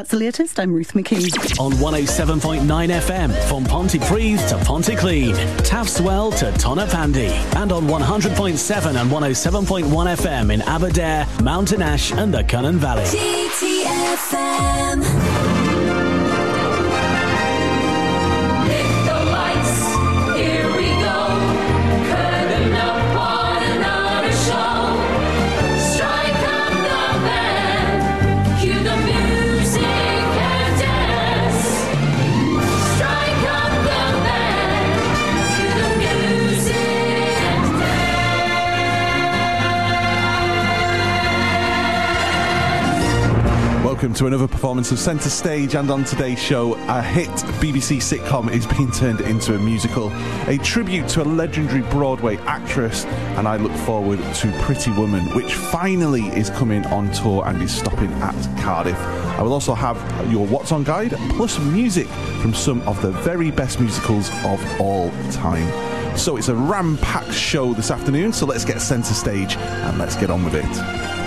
That's the latest. I'm Ruth McKee. On 107.9 FM from Pontypridd to Pontyclean, Taftswell to Tonypandy, and on 100.7 and 107.1 FM in Aberdare, Mountain Ash, and the Cynon Valley. TTFM. Welcome to another performance of Centre Stage. And on today's show, a hit BBC sitcom is being turned into a musical, a tribute to a legendary Broadway actress, and I look forward to Pretty Woman, which finally is coming on tour and is stopping at Cardiff. I will also have your What's On guide, plus music from some of the very best musicals of all time. So it's a ram packed show this afternoon, so let's get centre stage and let's get on with it.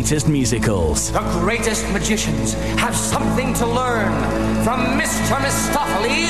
Greatest musicals. The greatest magicians have something to learn from Mr. Mistoffelees'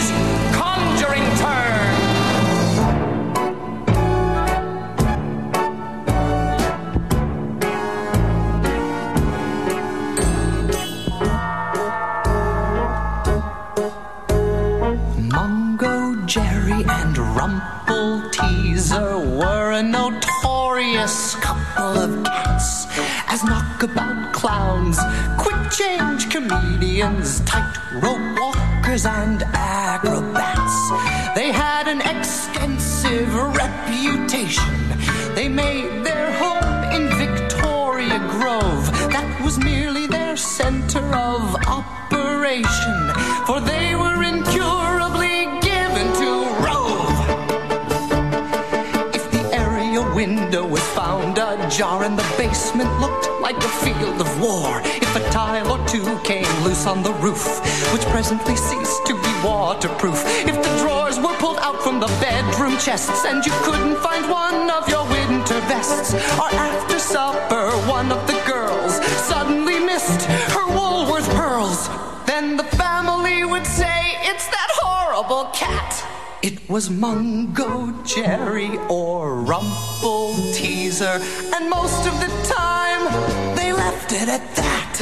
quick change comedians, tightrope walkers, and acrobats. They had an extensive reputation. They made their home in Victoria Grove. That was merely their center of operation, for they were and the basement looked like a field of war, if a tile or two came loose on the roof, which presently ceased to be waterproof, if the drawers were pulled out from the bedroom chests and you couldn't find one of your winter vests, or after supper one of the girls suddenly missed her Woolworth pearls, then the family would say, It's that horrible cat. It was Mungo Jerry or Rumple Teaser, and most of the time they left it at that.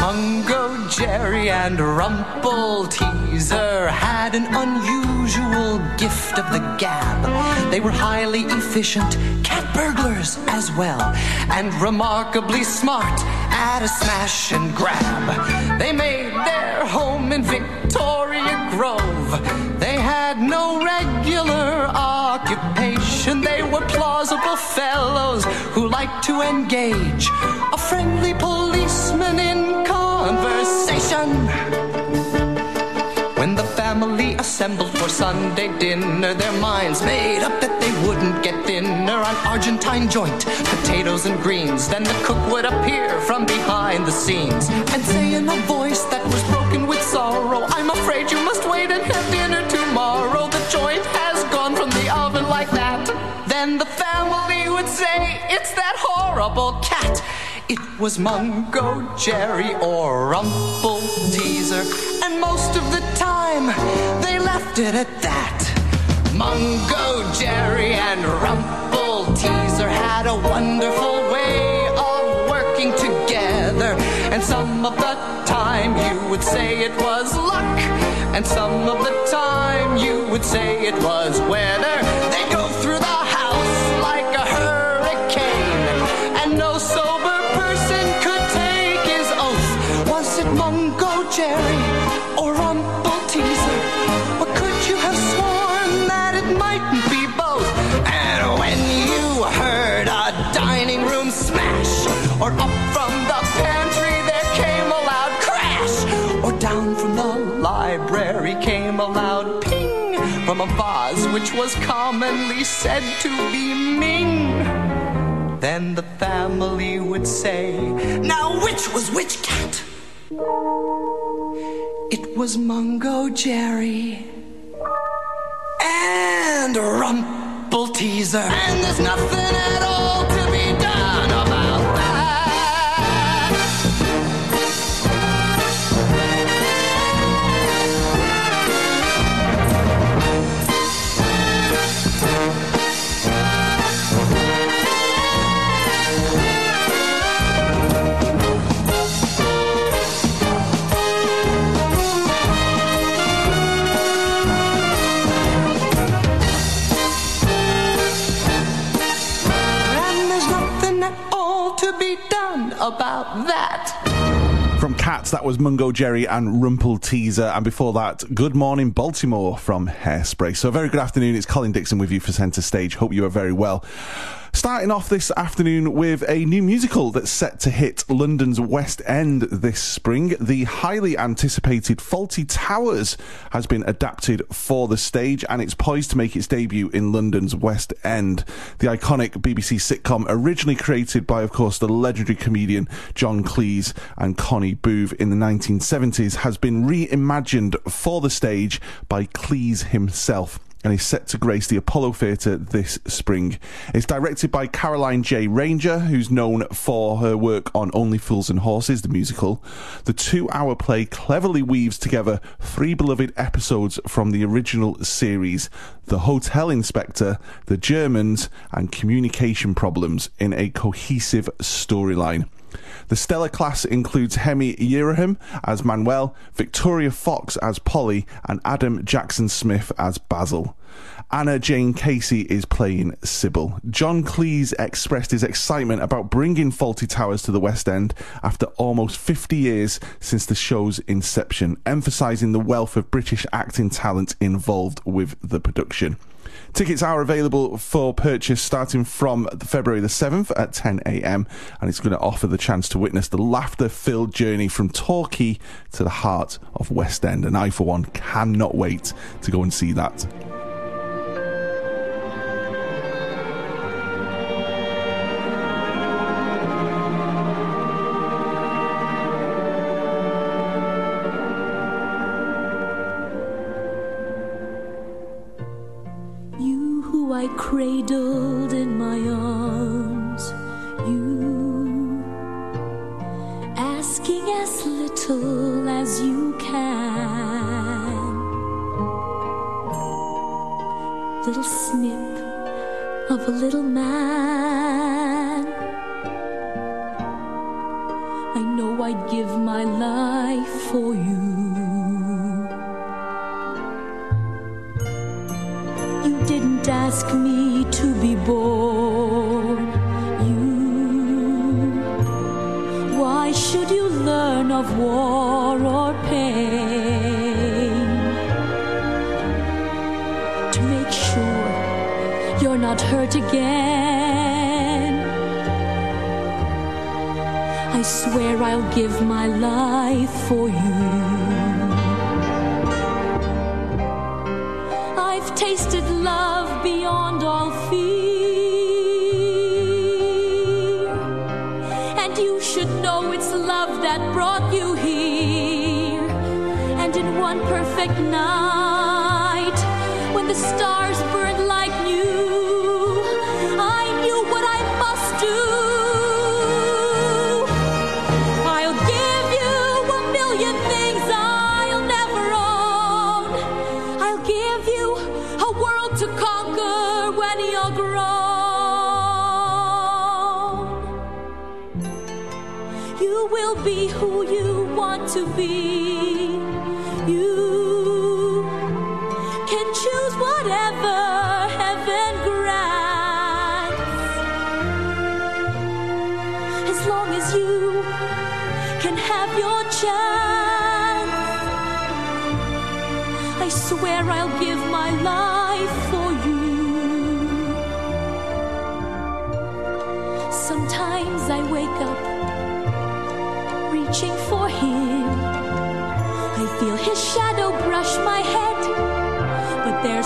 Mungo Jerry and Rumple Teaser had an unusual gift of the gab. They were highly efficient cat burglars as well, and remarkably smart at a smash and grab. They made their home in Victoria Grove. They had no regular occupation. They were plausible fellows who liked to engage a friendly policeman in conversation. Assembled for Sunday dinner, their minds made up that they wouldn't get dinner on Argentine joint, potatoes and greens. Then the cook would appear from behind the scenes and say in a voice that was broken with sorrow, I'm afraid you must wait and have dinner tomorrow. The joint has gone from the oven like that. Then the family would say, It's that horrible cat. It was Mungo Jerry or Rumple Teaser, and most of the time at that. Mungo Jerry and Rumple Teaser had a wonderful way of working together, and some of the time you would say it was luck, and some of the time you would say it was weather. Which was commonly said to be Ming. Then the family would say, Now which was which cat? It was Mungo Jerry and Rumple Teaser. And there's nothing at all Cats, that was Mungo Jerry and Rumple Teaser. And before that, Good Morning Baltimore from Hairspray. So, very good afternoon. It's Colin Dixon with you for Centre Stage. Hope you are very well. Starting off this afternoon with a new musical that's set to hit London's West End this spring. The highly anticipated Faulty Towers has been adapted for the stage and it's poised to make its debut in London's West End. The iconic BBC sitcom, originally created by, of course, the legendary comedian John Cleese and Connie Booth in the 1970s, has been reimagined for the stage by Cleese himself. And is set to grace the Apollo Theatre this spring. It's directed by Caroline J. Ranger, who's known for her work on Only Fools and Horses, the musical. The two hour play cleverly weaves together three beloved episodes from the original series The Hotel Inspector, The Germans, and Communication Problems in a cohesive storyline. The stellar class includes Hemi Yurahim as Manuel, Victoria Fox as Polly, and Adam Jackson Smith as Basil. Anna Jane Casey is playing Sybil. John Cleese expressed his excitement about bringing Faulty Towers to the West End after almost 50 years since the show's inception, emphasising the wealth of British acting talent involved with the production. Tickets are available for purchase starting from February the 7th at 10am, and it's going to offer the chance to witness the laughter filled journey from Torquay to the heart of West End. And I, for one, cannot wait to go and see that. Will be who you want to be. You can choose whatever heaven grants. As long as you can have your chance. I swear I'll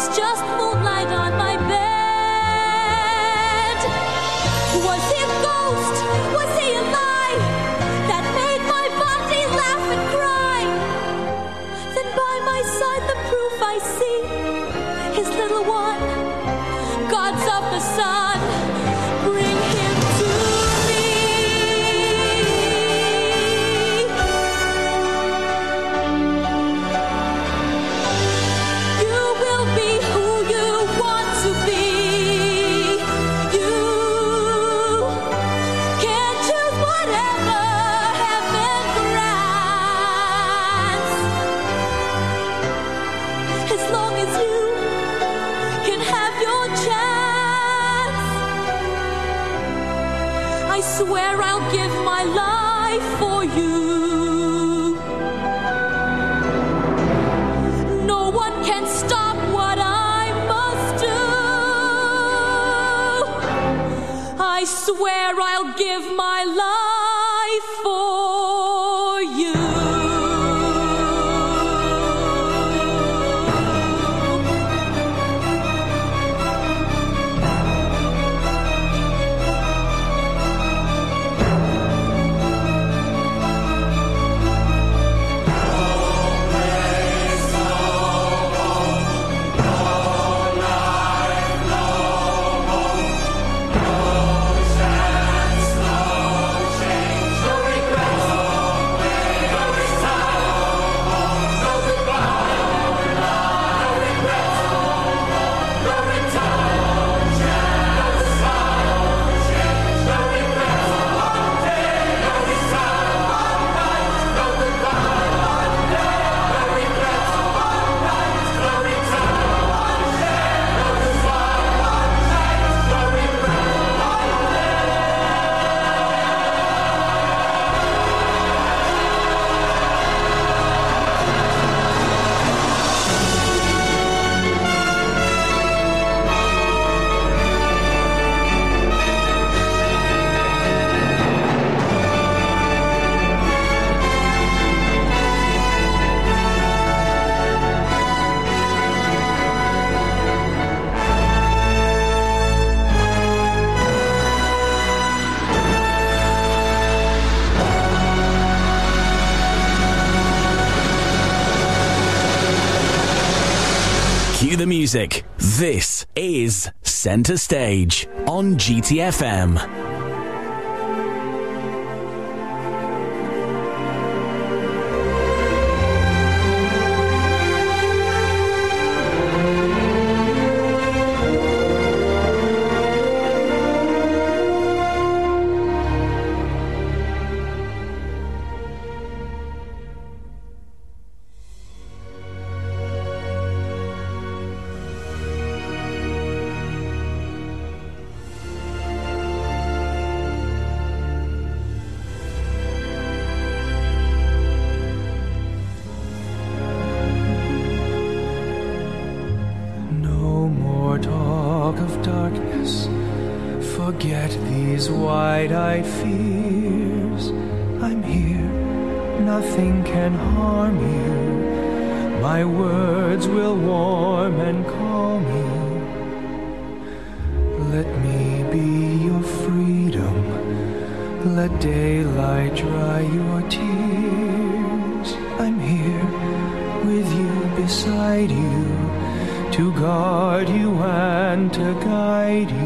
there's just moonlight on my bed. Was he a ghost? Was he a lie that made my body laugh and cry? Then by my side, the proof I see his little God's the Swear I'll music. This is Centre Stage on GTFM. wide-eyed fears. I'm here, nothing can harm you. My words will warm and calm you. Let me be your freedom. Let daylight dry your tears. I'm here with you, beside you, to guard you and to guide you.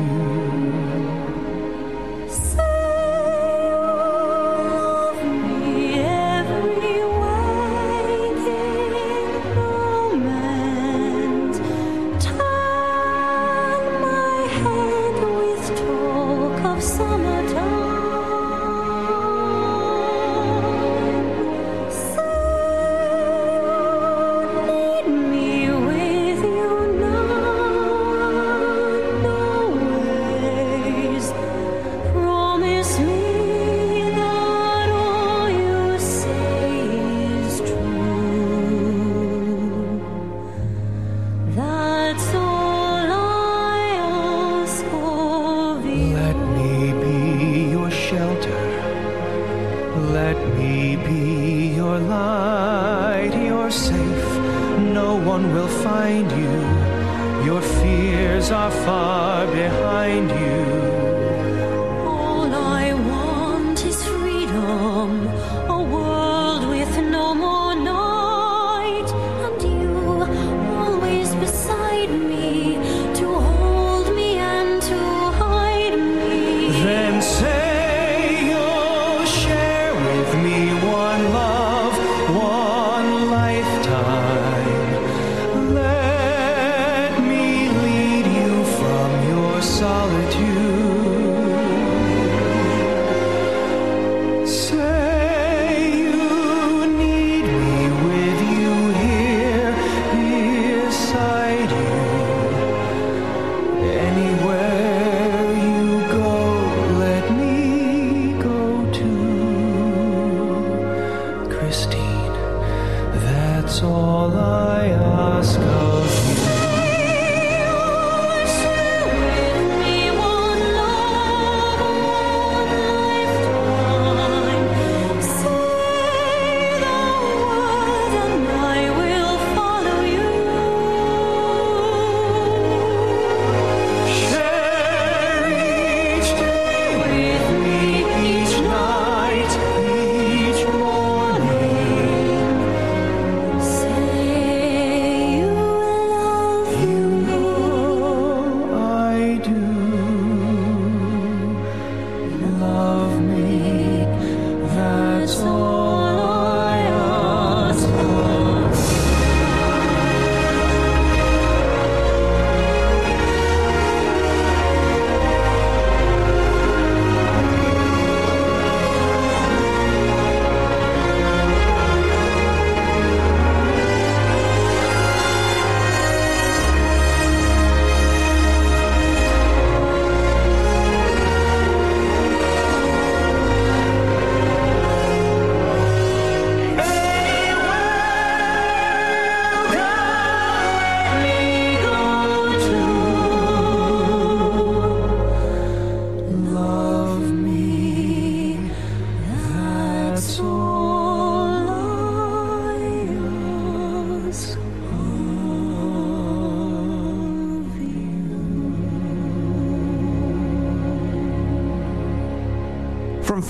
will find you. Your fears are far behind you.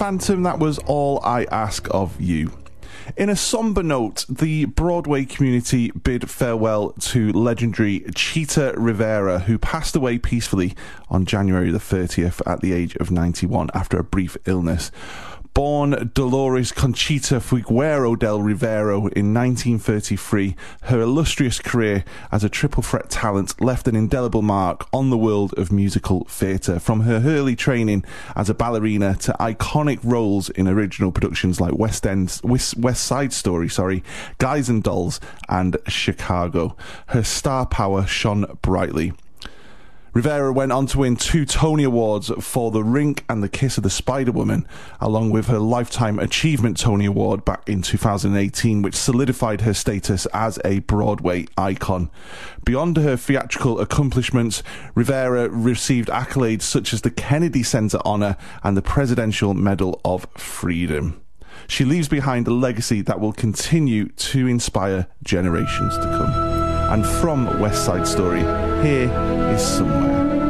Phantom, that was all I ask of you. In a somber note, the Broadway community bid farewell to legendary Cheetah Rivera, who passed away peacefully on January the 30th at the age of 91 after a brief illness. Born Dolores Conchita Figueroa del Rivero in 1933, her illustrious career as a triple threat talent left an indelible mark on the world of musical theatre, from her early training as a ballerina to iconic roles in original productions like West End, West, West Side Story, sorry, Guys and Dolls, and Chicago. Her star power shone brightly. Rivera went on to win two Tony Awards for The Rink and The Kiss of the Spider Woman, along with her Lifetime Achievement Tony Award back in 2018, which solidified her status as a Broadway icon. Beyond her theatrical accomplishments, Rivera received accolades such as the Kennedy Center Honor and the Presidential Medal of Freedom. She leaves behind a legacy that will continue to inspire generations to come. And from West Side Story, here is Somewhere.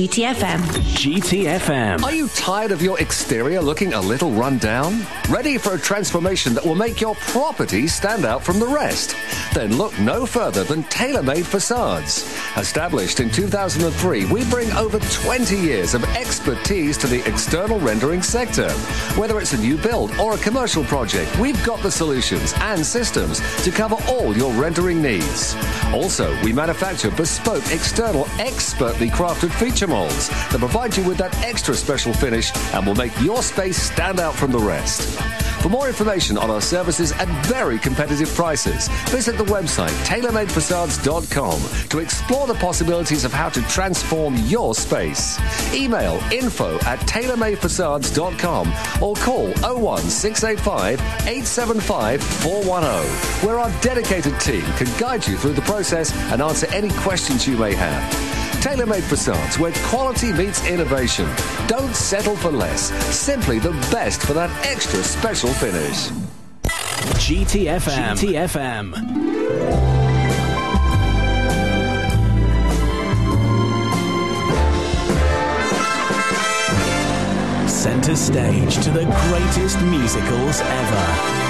GTFM. GTFM. Are you tired of your exterior looking a little run down? Ready for a transformation that will make your property stand out from the rest? Then look no further than TaylorMade Facades. Established in 2003, we bring over 20 years of expertise to the external rendering sector. Whether it's a new build or a commercial project, we've got the solutions and systems to cover all your rendering needs. Also, we manufacture bespoke external expertly crafted feature molds that provide you with that extra special finish and will make your space stand out from the rest. For more information on our services at very competitive prices, visit the website tailormadefacades.com to explore the possibilities of how to transform your space. Email info at tailormadefacades.com or call 01685 875 410, where our dedicated team can guide you through the process and answer any questions you may have. TaylorMade Facades, where quality meets innovation. Don't settle for less. Simply the best for that extra special finish. GTFM. GTFM. Center stage to the greatest musicals ever.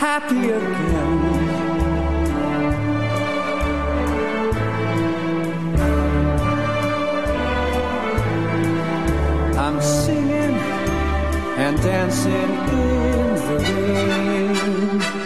happy again. I'm singing and dancing in the rain.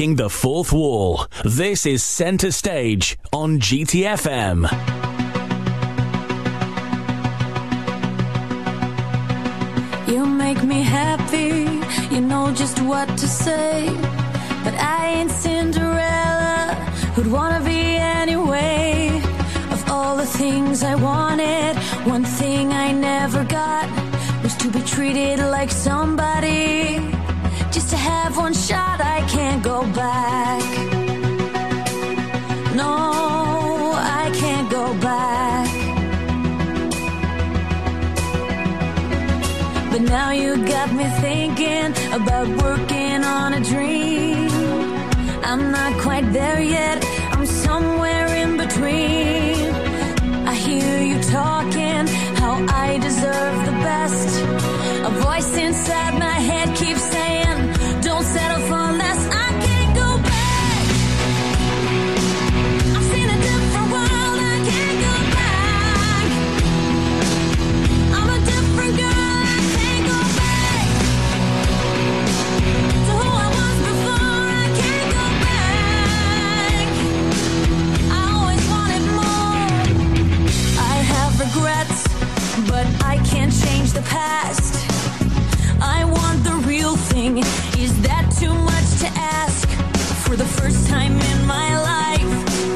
Breaking the fourth wall. This is Center Stage on GTFM. You make me happy, you know just what to say. But I ain't Cinderella, who'd wanna be anyway. Of all the things I wanted, one thing I never got was to be treated like somebody. Have one shot, I can't go back. No, I can't go back. But now you got me thinking about working on a dream. I'm not quite there yet, I'm somewhere in between. I hear you talking, how I deserve the best. A voice inside my but I can't change the past. I want the real thing. Is that too much to ask? For the first time in my life,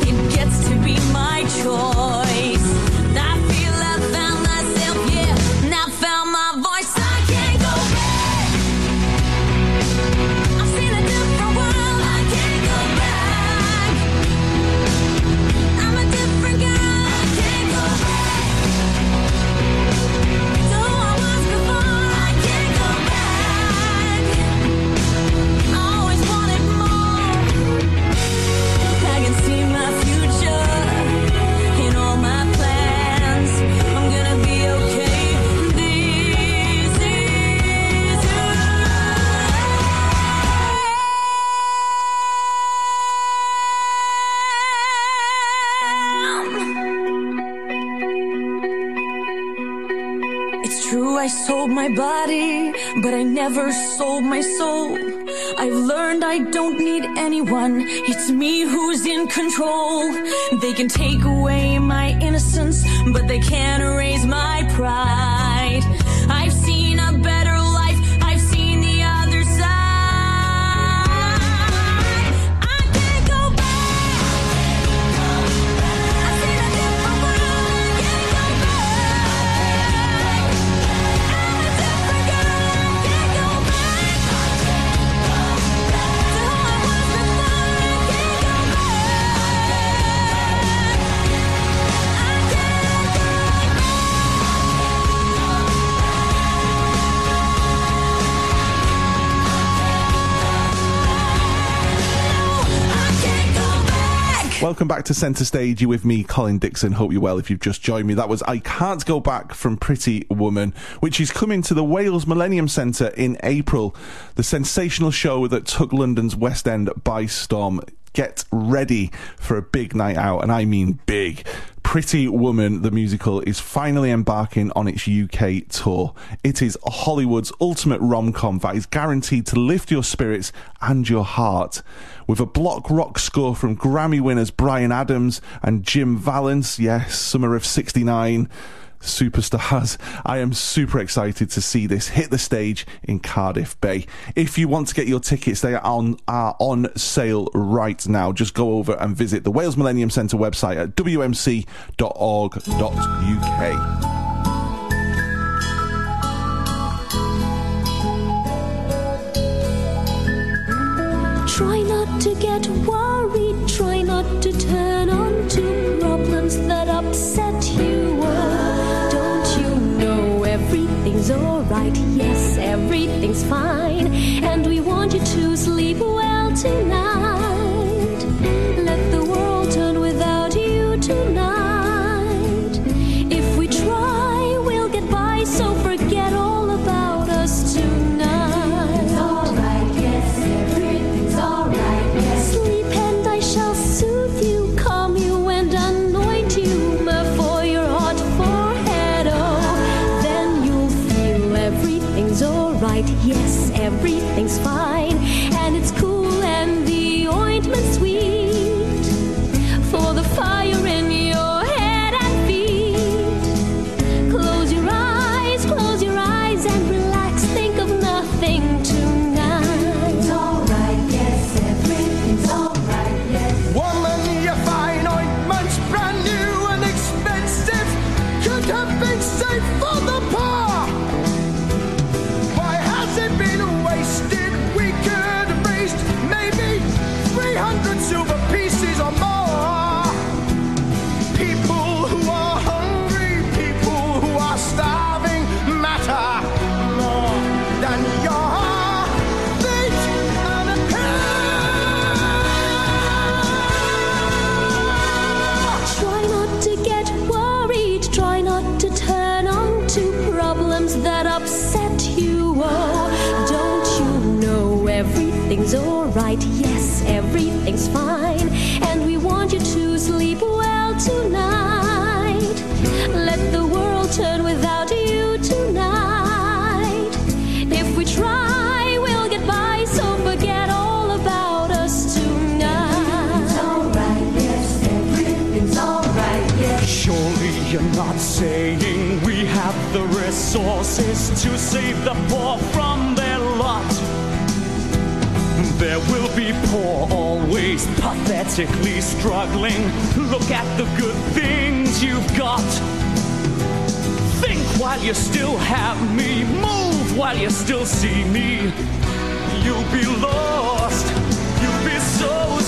it gets to be my choice. My body, but I never sold my soul. I've learned I don't need anyone, it's me who's in control. They can take away my innocence, but they can't erase my pride. Welcome back to Centre Stage. You with me, Colin Dixon. Hope you're well if you've just joined me. That was I Can't Go Back from Pretty Woman, which is coming to the Wales Millennium Centre in April. The sensational show that took London's West End by storm. Get ready for a big night out, and I mean big. Pretty Woman, the musical, is finally embarking on its UK tour. It is Hollywood's ultimate rom com that is guaranteed to lift your spirits and your heart. With a block rock score from Grammy winners Bryan Adams and Jim Vallance, yes, Summer of 69 superstars. I am super excited to see this hit the stage in Cardiff Bay. If you want to get your tickets, they are on are on sale right now. Just go over and visit the Wales Millennium Centre website at wmc.org.uk. Try not to get worried, alright? Yes, everything's fine. Alright? Yes, everything's fine. And we want you to sleep well tonight. Let the world turn without you tonight. If we try, we'll get by, so forget all about us tonight. It's alright, yes, everything's alright, yes. Surely you're not saying we have the resources to save the poor There will be poor always pathetically struggling. Look at the good things you've got. Think while you still have me. Move while you still see me. You'll be lost. You'll be so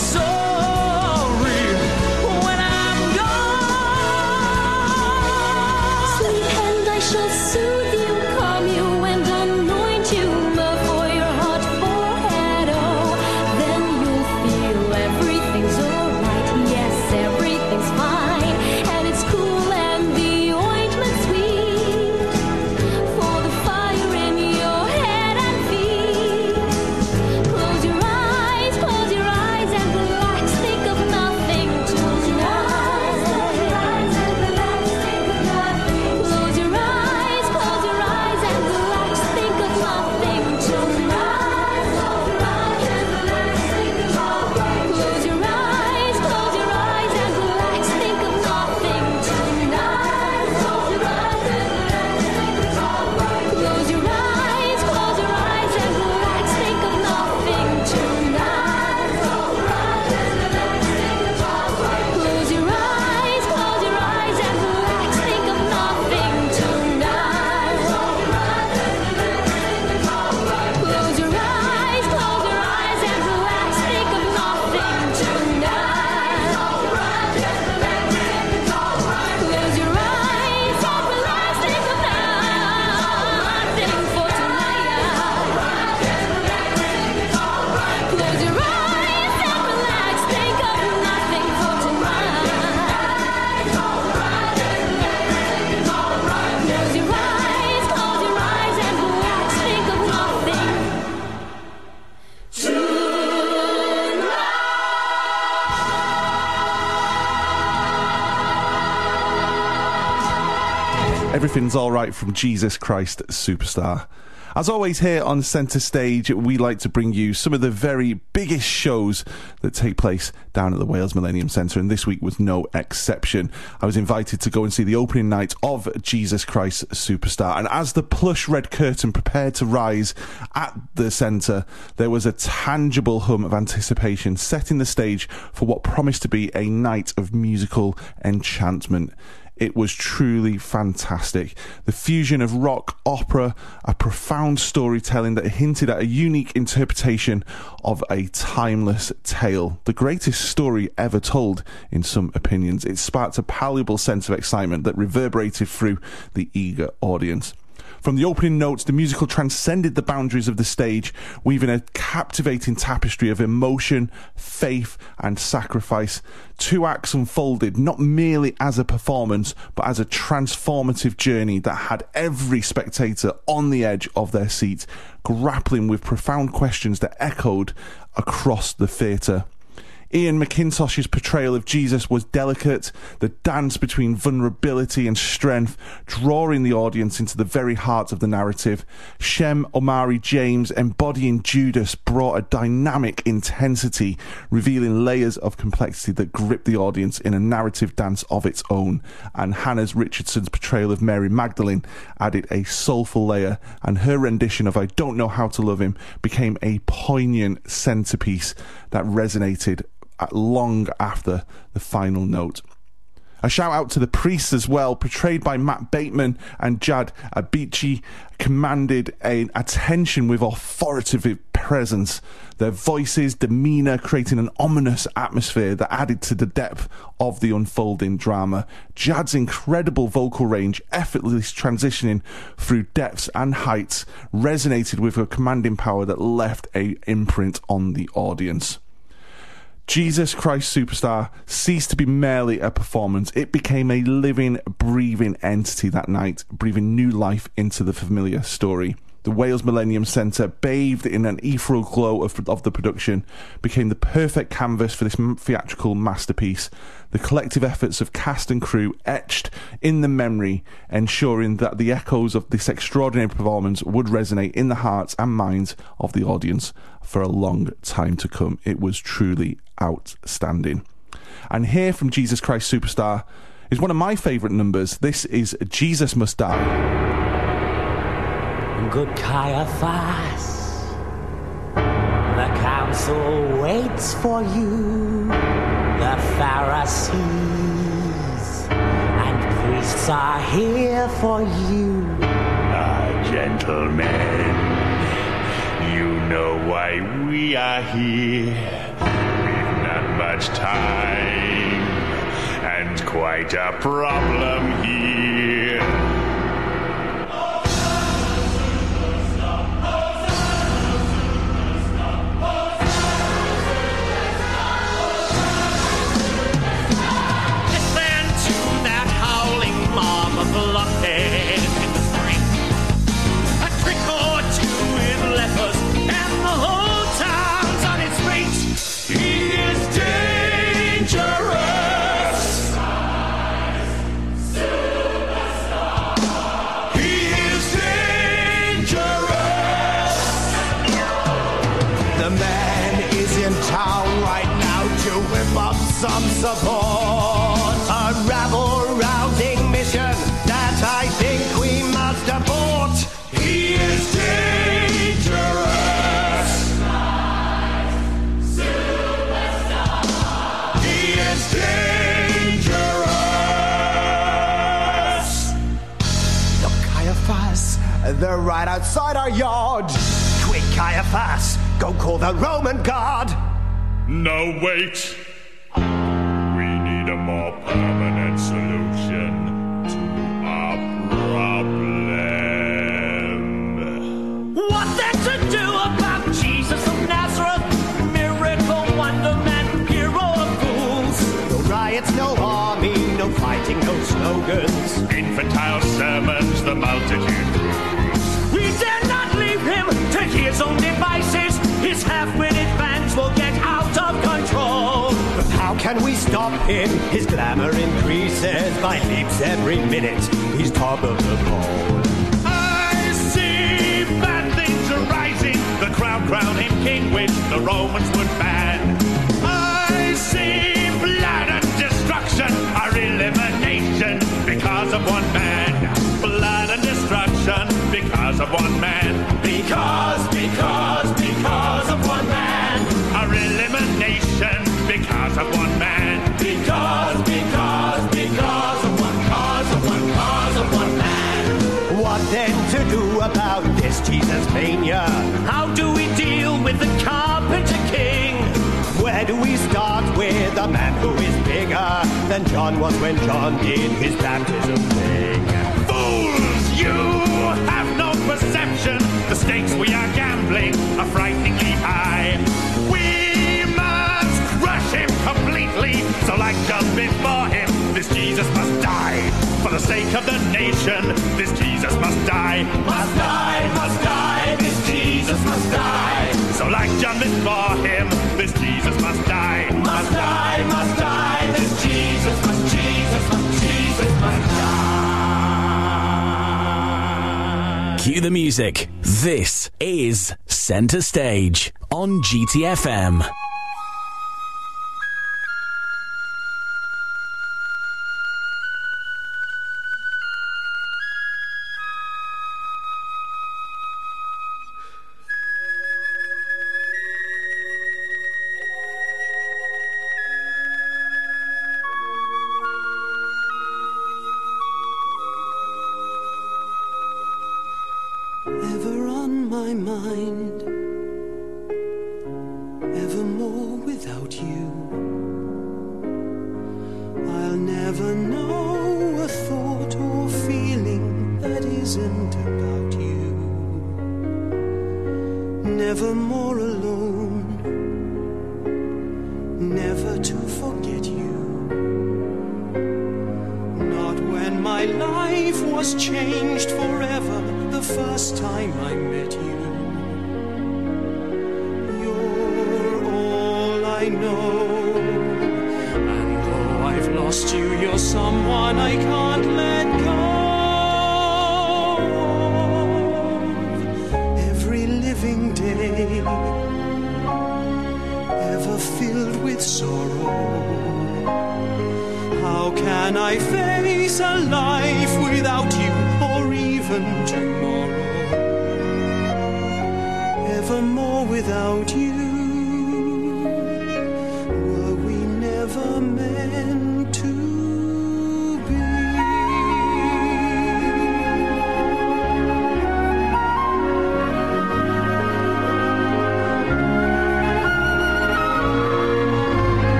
Alright from Jesus Christ Superstar. As always, here on Centre Stage, we like to bring you some of the very biggest shows that take place down at the Wales Millennium Centre, and this week was no exception. I was invited to go and see the opening night of Jesus Christ Superstar, and as the plush red curtain prepared to rise at the centre, there was a tangible hum of anticipation setting the stage for what promised to be a night of musical enchantment. It was truly fantastic. The fusion of rock, opera, a profound storytelling that hinted at a unique interpretation of a timeless tale. The greatest story ever told, in some opinions. It sparked a palpable sense of excitement that reverberated through the eager audience. From the opening notes, the musical transcended the boundaries of the stage, weaving a captivating tapestry of emotion, faith, and sacrifice. Two acts unfolded not merely as a performance, but as a transformative journey that had every spectator on the edge of their seat, grappling with profound questions that echoed across the theatre. Ian McIntosh's portrayal of Jesus was delicate, the dance between vulnerability and strength, drawing the audience into the very heart of the narrative. Shem Omari James embodying Judas brought a dynamic intensity, revealing layers of complexity that gripped the audience in a narrative dance of its own. And Hannah's Richardson's portrayal of Mary Magdalene added a soulful layer, and her rendition of I Don't Know How to Love Him became a poignant centerpiece that resonated long after the final note. A shout out to the priests as well, portrayed by Matt Bateman and Jad Habchi, commanded an attention with authoritative presence. Their voices, demeanour, creating an ominous atmosphere that added to the depth of the unfolding drama. Jad's incredible vocal range, effortlessly transitioning through depths and heights, resonated with her commanding power that left a imprint on the audience. Jesus Christ Superstar ceased to be merely a performance. It became a living, breathing entity that night, breathing new life into the familiar story. The Wales Millennium Centre, bathed in an ethereal glow of, of the production, became the perfect canvas for this theatrical masterpiece. The collective efforts of cast and crew etched in the memory, ensuring that the echoes of this extraordinary performance would resonate in the hearts and minds of the audience for a long time to come. It was truly outstanding. And here from Jesus Christ Superstar is one of my favourite numbers. This is Jesus Must Die. Good Caiaphas, the council waits for you. Pharisees and priests are here for you. Ah, gentlemen, you know why we are here. We've not much time and quite a problem here. Mob they're right outside our yard. Quick, Caiaphas, go call the Roman guard. No, wait. Can we stop him? His glamour increases by leaps every minute. He's top of the poll. I see bad things arising. The crowd crown him king, which the Romans would ban. I see blood and destruction, our elimination because of one man. Blood and destruction because of one man. Than John was when John did his baptism thing? Fools, you have no perception. The stakes we are gambling are frighteningly high. We must crush him completely. So, like John before him, this Jesus must die. For the sake of the nation, this Jesus must die. Must die, must die. This Jesus must die. So, like John before him, this Jesus must die. Must die, must die. This Jesus must, Jesus must, Jesus must die. Cue the music. This is Center Stage on GTFM.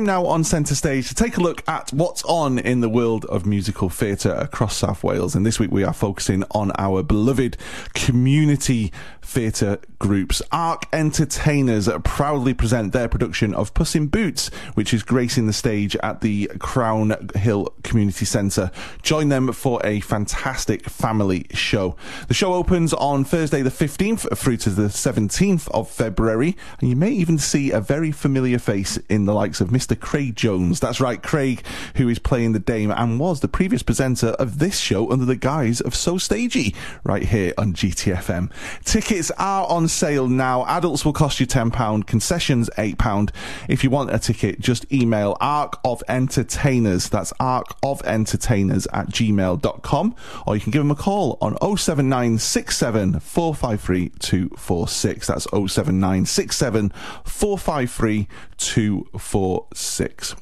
Time now on centre stage to take a look at what's on in the world of musical theatre across South Wales. And this week we are focusing on our beloved community theatre groups. Arc Entertainers proudly present their production of Puss in Boots, which is gracing the stage at the Crown Hill Community Centre. Join them for a fantastic family show. The show opens on Thursday the 15th through to the 17th of February, and you may even see a very familiar face in the likes of Mr. Craig Jones. That's right, Craig, who is playing the Dame and was the previous presenter of this show under the guise of So Stagey, right here on GTFM. Tickets are on sale now. Adults will cost you £10, concessions £8. If you want a ticket, just email Arc of Entertainers. That's Arc of Entertainers at gmail.com, or you can give them a call on 07967 453 246. That's 07967 453 246.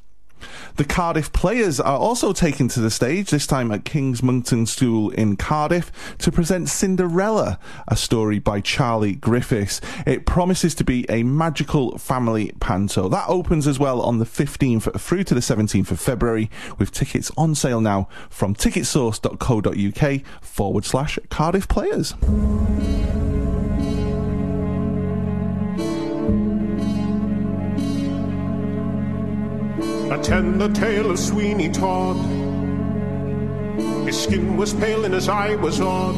The Cardiff Players are also taken to the stage, this time at King's Monkton School in Cardiff, to present Cinderella, a story by Charlie Griffiths. It promises to be a magical family panto. That opens as well on the 15th through to the 17th of February, with tickets on sale now from ticketsource.co.uk forward slash Cardiff Players. Attend the tale of Sweeney Todd. His skin was pale and his eye was odd.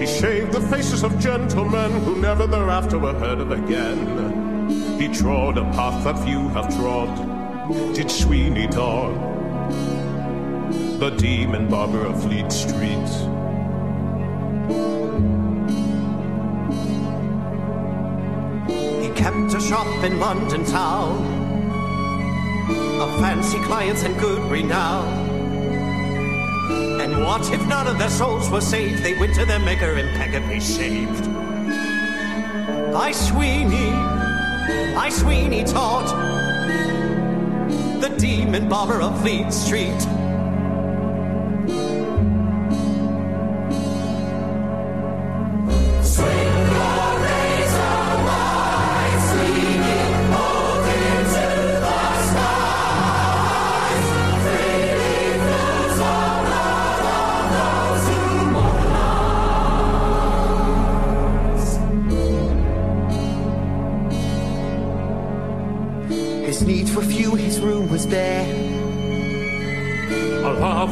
He shaved the faces of gentlemen who never thereafter were heard of again. He trod a path that few have trod, did Sweeney Todd, the demon barber of Fleet Street. He kept a shop in London town of fancy clients and good renown. And what if none of their souls were saved? They went to their maker impeccably shaved. By Sweeney, by Sweeney Todd, the demon barber of Fleet Street.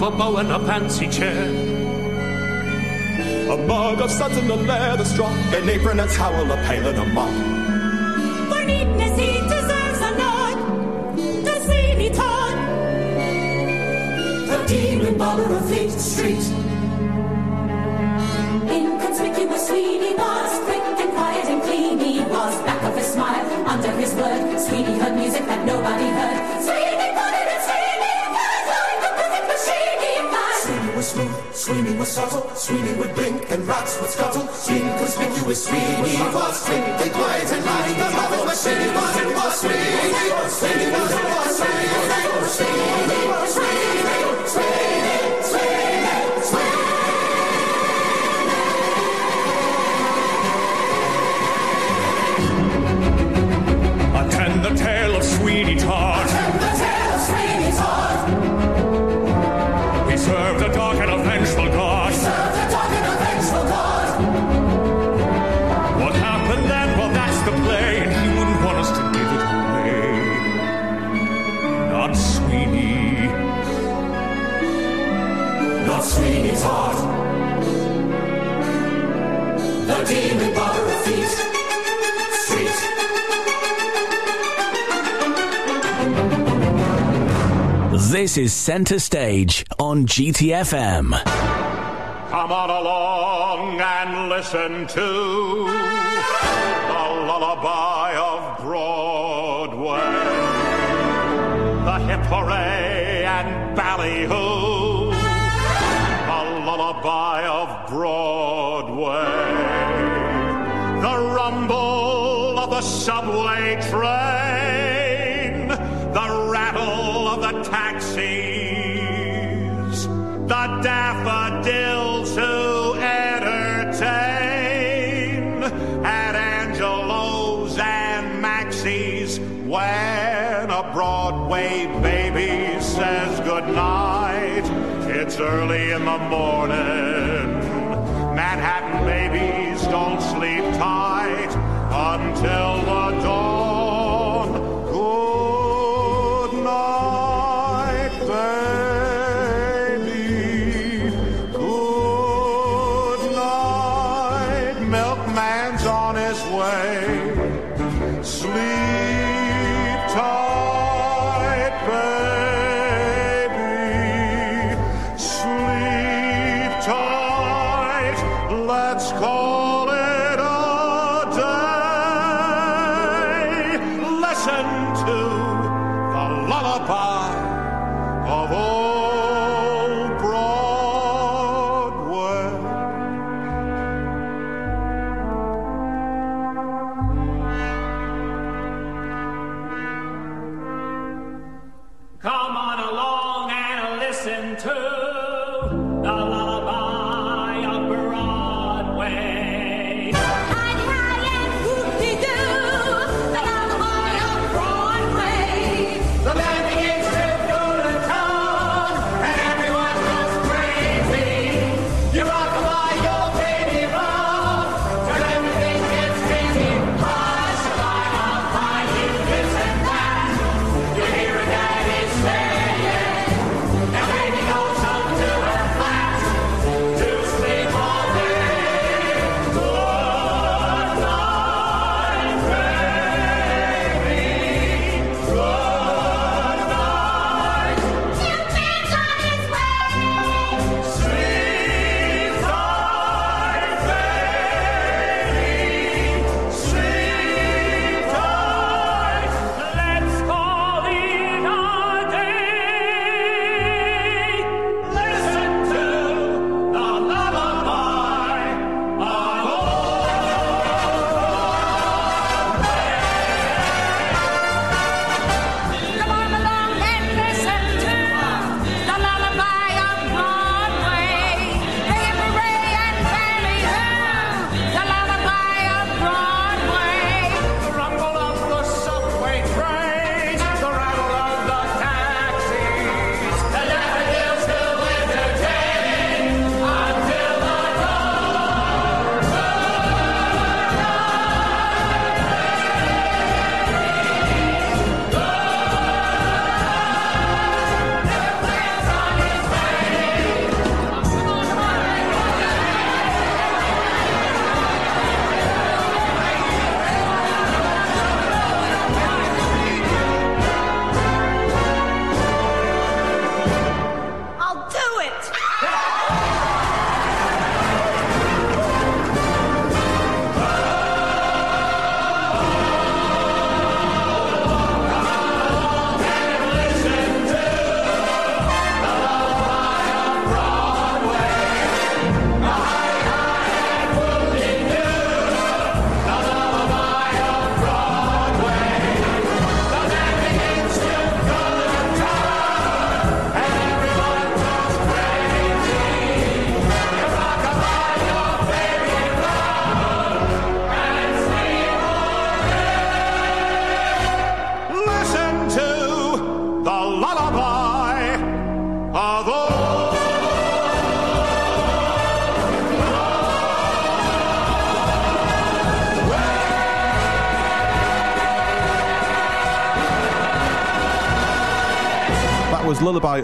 A bow and a fancy chair. A mug of suds and a leather straw. An apron, a towel, a pail, and a mop. For neatness he deserves a nod. The Sweeney Todd. The demon barber of Fleet Street. Inconspicuous Sweeney was, quick and quiet and clean he was. Back of his smile, under his word, Sweeney heard music that nobody heard. Sweeney Sweeney was subtle, Sweeney would blink and rats would scuttle. Sweeney conspicuous, Sweeney was. Quick and quiet and like the mother machine was. It was. Sweeney, Sweeney was, it was. Sweeney, Sweeney, Sweeney, Sweeney, Sweeney, This is Centre Stage on GTFM. Come on along and listen to the lullaby of Broadway. The hip hooray and ballyhoo. The lullaby of Broadway. The rumble of the subway train. Early in the morning. Manhattan babies don't sleep.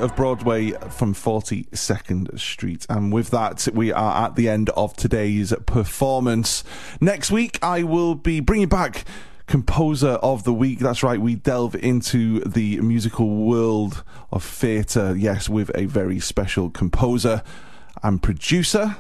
Of Broadway from 42nd Street. And with that, we are at the end of today's performance. Next week, I will be bringing back composer of the week. That's right, we delve into the musical world of theatre, yes, with a very special composer and producer.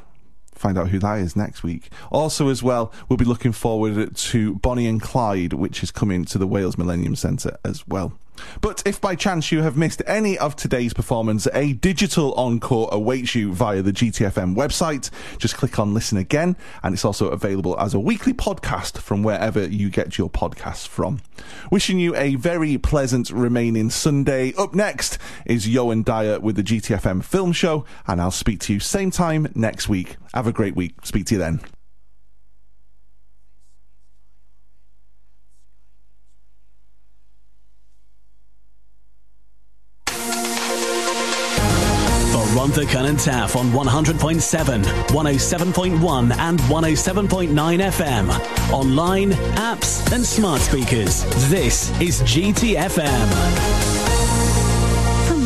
Find out who that is next week. Also, as well, we'll be looking forward to Bonnie and Clyde, which is coming to the Wales Millennium Centre as well. But if by chance you have missed any of today's performance, a digital encore awaits you via the GTFM website. Just click on listen again, and it's also available as a weekly podcast from wherever you get your podcasts from. Wishing you a very pleasant remaining Sunday. Up next is Johan Dyer with the GTFM film show, and I'll speak to you same time next week. Have a great week. Speak to you then. Rhondda Cynon Taf on 100.7, 107.1 and 107.9 FM. Online, apps and smart speakers. This is GTFM.